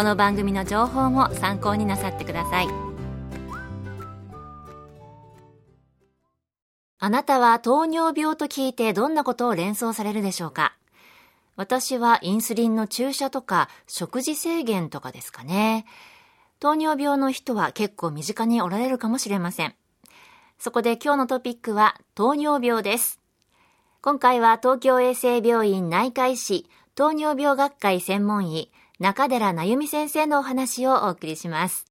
この番組の情報も参考になさってくださいあなたは糖尿病と聞いてどんなことを連想されるでしょうか？私はインスリンの注射とか食事制限とかですかね。糖尿病の人は結構身近におられるかもしれません。そこで今日のトピックは糖尿病です。今回は東京衛生病院内科医師糖尿病学会専門医中寺なゆみ先生のお話をお送りします。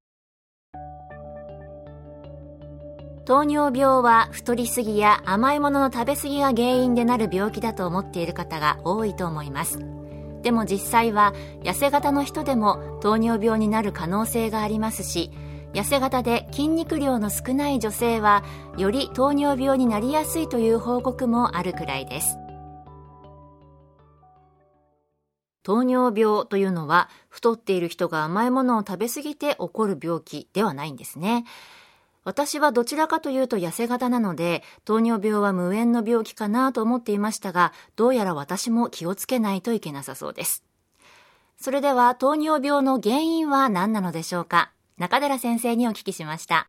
糖尿病は太りすぎや甘いものの食べ過ぎが原因でなる病気だと思っている方が多いと思います。でも実際は痩せ型の人でも糖尿病になる可能性がありますし、痩せ型で筋肉量の少ない女性はより糖尿病になりやすいという報告もあるくらいです糖尿病というのは太っている人が甘いものを食べ過ぎて起こる病気ではないんですね。私はどちらかというと痩せ型なので糖尿病は無縁の病気かなと思っていましたがどうやら私も気をつけないといけなさそうです。それでは糖尿病の原因は何なのでしょうか？中寺先生にお聞きしました。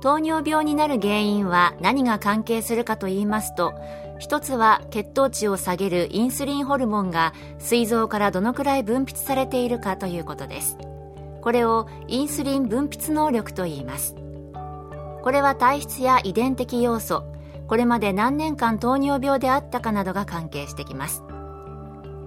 糖尿病になる原因は何が関係するかと言いますと一つは血糖値を下げるインスリンホルモンが膵臓からどのくらい分泌されているかということです。これをインスリン分泌能力と言います。これは体質や遺伝的要素これまで何年間糖尿病であったかなどが関係してきます。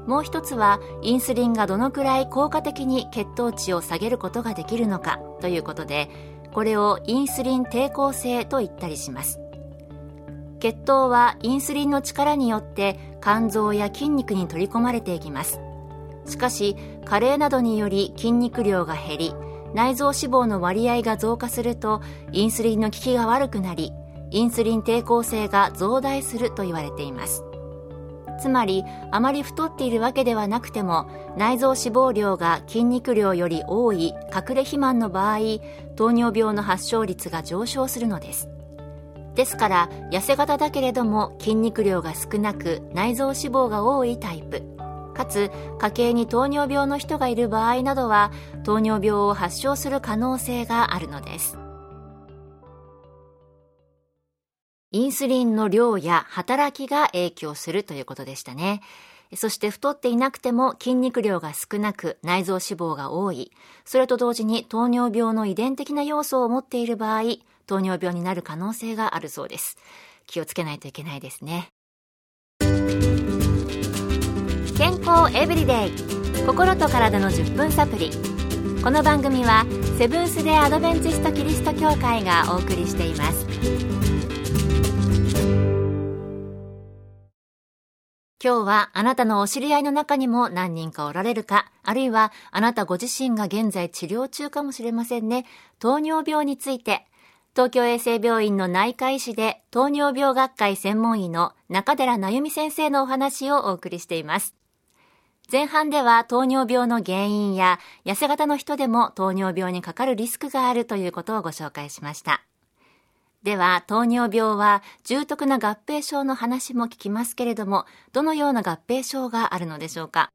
もう一つはインスリンがどのくらい効果的に血糖値を下げることができるのかということでこれをインスリン抵抗性と言ったりします。血糖はインスリンの力によって肝臓や筋肉に取り込まれていきます。しかし加齢などにより筋肉量が減り内臓脂肪の割合が増加するとインスリンの効きが悪くなりインスリン抵抗性が増大すると言われています。つまりあまり太っているわけではなくても内臓脂肪量が筋肉量より多い隠れ肥満の場合糖尿病の発症率が上昇するのです。ですから痩せ型だけれども筋肉量が少なく内臓脂肪が多いタイプかつ家計に糖尿病の人がいる場合などは糖尿病を発症する可能性があるのですインスリンの量や働きが影響するということでしたね。そして太っていなくても筋肉量が少なく内臓脂肪が多い。それと同時に糖尿病の遺伝的な要素を持っている場合、糖尿病になる可能性があるそうです。気をつけないといけないですね。健康エブリデイ心と体の10分サプリこの番組はセブンス・デ・アドベンチスト・キリスト教会がお送りしています今日はあなたのお知り合いの中にも何人かおられるか、あるいはあなたご自身が現在治療中かもしれませんね。糖尿病について、東京衛生病院の内科医師で糖尿病学会専門医の中寺なゆみ先生のお話をお送りしています。前半では糖尿病の原因や痩せ型の人でも糖尿病にかかるリスクがあるということをご紹介しました。では、糖尿病は重篤な合併症の話も聞きますけれども、どのような合併症があるのでしょうか？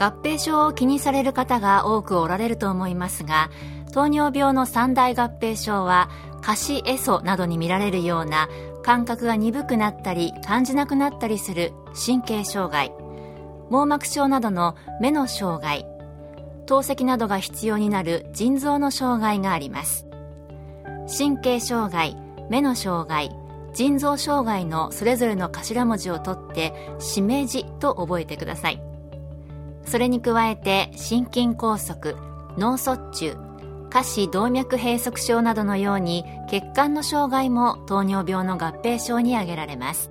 合併症を気にされる方が多くおられると思いますが、糖尿病の三大合併症は、下肢エソなどに見られるような感覚が鈍くなったり感じなくなったりする神経障害、網膜症などの目の障害。透析などが必要になる腎臓の障害があります。神経障害目の障害。腎臓障害のそれぞれの頭文字を取ってしめじと覚えてください。それに加えて心筋梗塞脳卒中下肢動脈閉塞症などのように血管の障害も糖尿病の合併症に挙げられます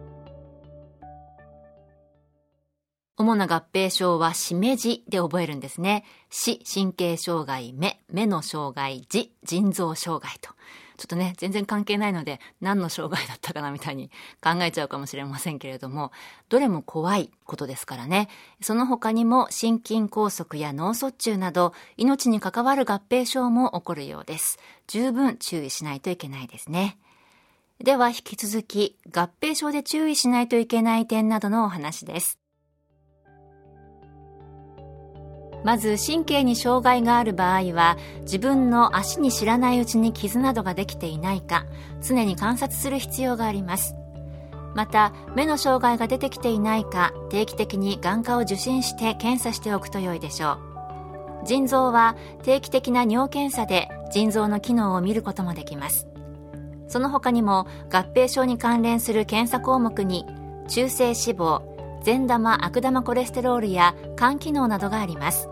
主な合併症はしめじで覚えるんですね。死、神経障害、目、目の障害、痔、腎臓障害と。ちょっとね、全然関係ないので、何の障害だったかなみたいに考えちゃうかもしれませんけれども、どれも怖いことですからね。その他にも心筋梗塞や脳卒中など、命に関わる合併症も起こるようです。十分注意しないといけないですね。では引き続き、合併症で注意しないといけない点などのお話です。まず神経に障害がある場合は自分の足に知らないうちに傷などができていないか常に観察する必要があります。また目の障害が出てきていないか定期的に眼科を受診して検査しておくと良いでしょう。腎臓は定期的な尿検査で腎臓の機能を見ることもできます。その他にも合併症に関連する検査項目に中性脂肪善玉悪玉コレステロールや肝機能などがあります。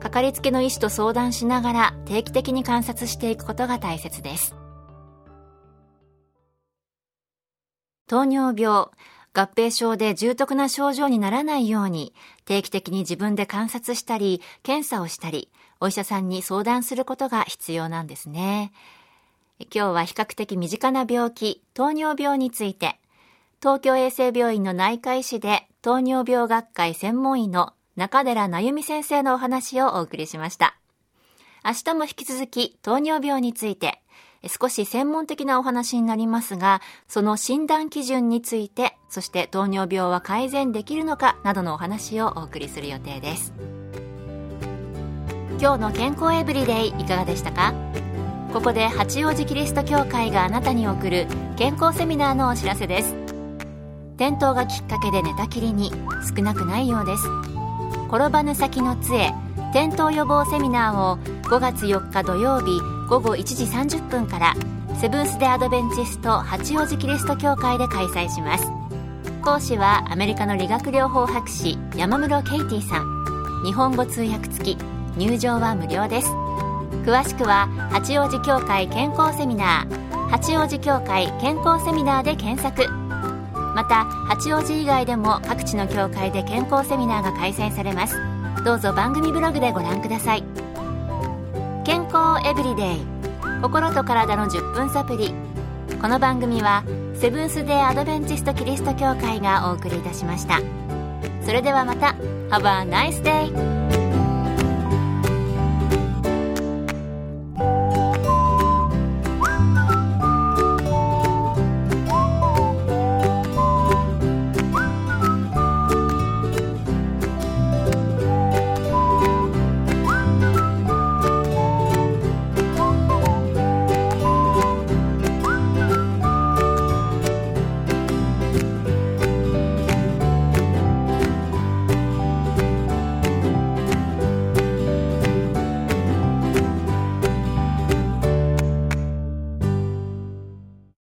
かかりつけの医師と相談しながら定期的に観察していくことが大切です。糖尿病合併症で重篤な症状にならないように定期的に自分で観察したり検査をしたりお医者さんに相談することが必要なんですね。今日は比較的身近な病気糖尿病について東京衛生病院の内科医師で糖尿病学会専門医の中寺なゆみ先生のお話をお送りしました。明日も引き続き糖尿病について少し専門的なお話になりますが、その診断基準について、そして糖尿病は改善できるのかなどのお話をお送りする予定です。今日の健康エブリデイいかがでしたか？ここで八王子キリスト教会があなたに送る健康セミナーのお知らせです。転倒がきっかけで寝たきりに少なくないようです転ばぬ先の杖転倒予防セミナーを5月4日土曜日午後1時30分からセブンス・デ・アドベンチスト八王子キリスト教会で開催します。講師はアメリカの理学療法博士山室ケイティさん。日本語通訳付き入場は無料です。詳しくは八王子教会健康セミナー八王子教会健康セミナーで検索。また八王子以外でも各地の教会で健康セミナーが開催されます。どうぞ番組ブログでご覧ください。健康エブリデイ。心と体の10分サプリこの番組はセブンス・デー・アドベンチスト・キリスト教会がお送りいたしました。それではまた。Have a nice day!